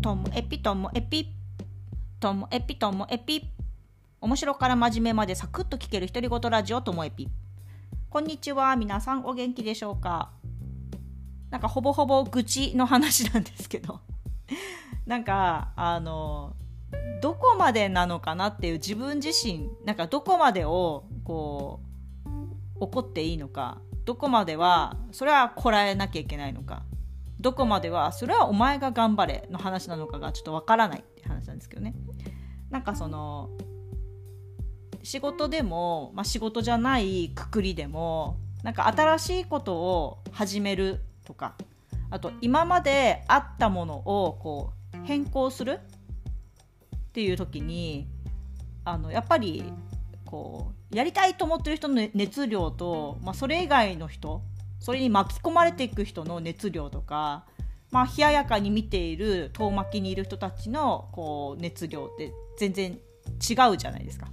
ともエピともエピともエピともエピ。面白から真面目までサクッと聞ける独り言ラジオともエピ。こんにちは皆さんお元気でしょうか？なんかほぼほぼ愚痴の話なんですけど。なんかあのどこまでなのかなっていう自分自身なんかどこまでをこう怒っていいのか。どこまではそれはこらえなきゃいけないのか。どこまではそれはお前が頑張れの話なのかがちょっとわからないって話なんですけどね。なんかその仕事でも、まあ、仕事じゃないくくりでもなんか新しいことを始めるとかあと今まであったものをこう変更するっていう時にあのやっぱりこうやりたいと思ってる人の熱量と、まあ、それ以外の人それに巻き込まれていく人の熱量とか、まあ、冷ややかに見ている遠巻きにいる人たちのこう熱量って全然違うじゃないですか。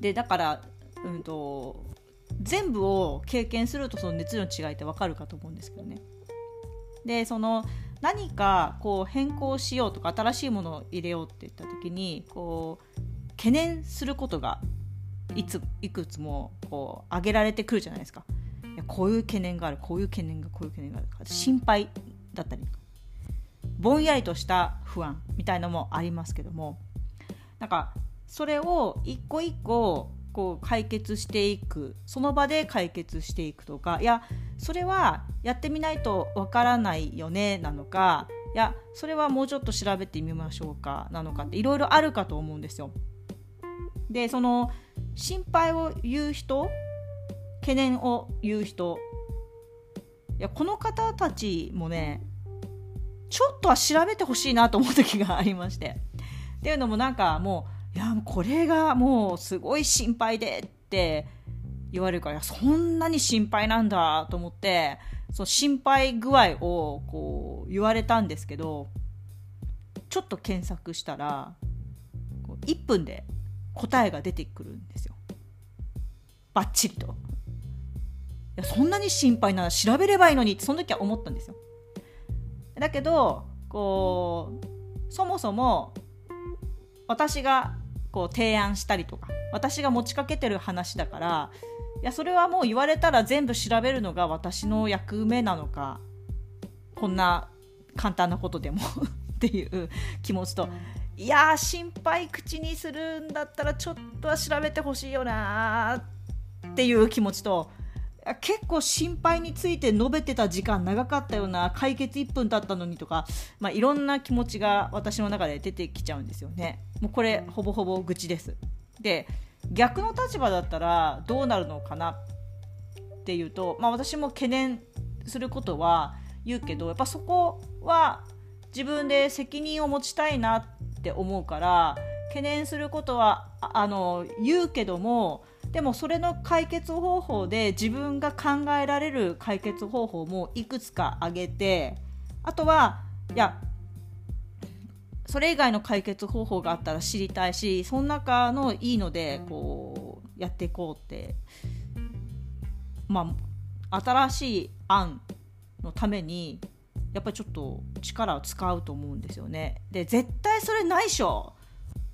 でだから、うんと、全部を経験するとその熱量の違いって分かるかと思うんですけどね。でその何かこう変更しようとか新しいものを入れようって言った時にこう懸念することがいついくつもこう挙げられてくるじゃないですか。いやこういう懸念があるこういう懸念がこういう懸念がある心配だったりぼんやりとした不安みたいのもありますけどもなんかそれを一個一個こう解決していくその場で解決していくとかいやそれはやってみないとわからないよねなのかいやそれはもうちょっと調べてみましょうかなのかっていろいろあるかと思うんですよ。でその心配を言う人懸念を言う人いやこの方たちもねちょっとは調べてほしいなと思う時がありましてっていうのもなんかもういやこれがもうすごい心配でって言われるからそんなに心配なんだと思ってその心配具合をこう言われたんですけどちょっと検索したら1分で答えが出てくるんですよ。バッチリと。いやそんなに心配なら調べればいいのにってその時は思ったんですよ。だけどこうそもそも私がこう提案したりとか私が持ちかけてる話だからいやそれはもう言われたら全部調べるのが私の役目なのかこんな簡単なことでも っていう気持ちといや心配口にするんだったらちょっとは調べてほしいよなっていう気持ちと結構心配について述べてた時間長かったような。解決1分経ったのにとか、まあ、いろんな気持ちが私の中で出てきちゃうんですよね。もうこれほぼほぼ愚痴です。で逆の立場だったらどうなるのかな？っていうと、まあ、私も懸念することは言うけどやっぱそこは自分で責任を持ちたいなって思うから懸念することはあの言うけどもでもそれの解決方法で自分が考えられる解決方法もいくつか挙げてあとはいやそれ以外の解決方法があったら知りたいしその中のいいのでこうやっていこうってまあ新しい案のためにやっぱりちょっと力を使うと思うんですよね。で絶対それないしょ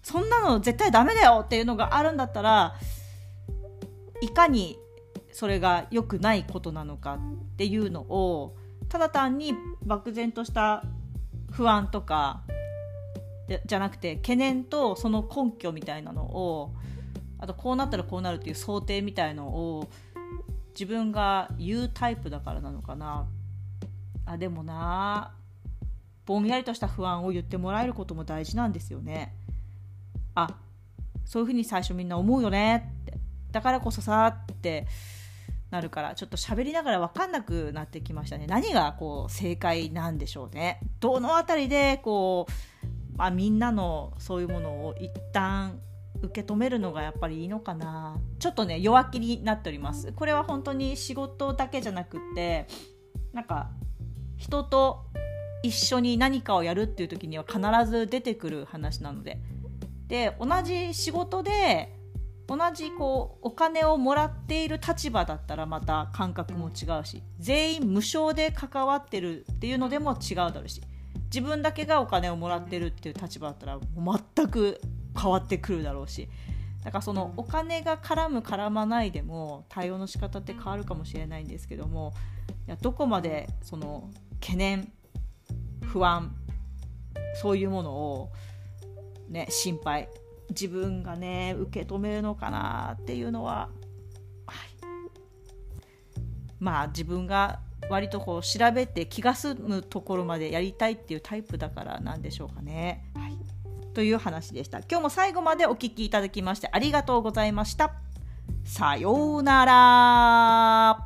そんなの絶対ダメだよっていうのがあるんだったらいかにそれが良くないことなのかっていうのをただ単に漠然とした不安とかじゃなくて懸念とその根拠みたいなのをあとこうなったらこうなるっていう想定みたいのを自分が言うタイプだからなのかなあでもなぼんやりとした不安を言ってもらえることも大事なんですよねあそういうふうに最初みんな思うよねってだからこそさってなるからちょっと喋りながら分かんなくなってきましたね。何がこう正解なんでしょうね。どの辺りでこう、まあ、みんなのそういうものを一旦受け止めるのがやっぱりいいのかな。ちょっとね弱気になっております。これは本当に仕事だけじゃなくってなんか人と一緒に何かをやるっていう時には必ず出てくる話なので。で同じ仕事で同じこうお金をもらっている立場だったらまた感覚も違うし全員無償で関わってるっていうのでも違うだろうし自分だけがお金をもらってるっていう立場だったら全く変わってくるだろうしだからそのお金が絡む絡まないでも対応の仕方って変わるかもしれないんですけどもいやどこまでその懸念不安そういうものを、ね、心配自分がね受け止めるのかなっていうのは、はい、まあ自分が割とこう調べて気が済むところまでやりたいっていうタイプだからなんでしょうかね。はい、という話でした。今日も最後までお聴きいただきましてありがとうございました。さようなら。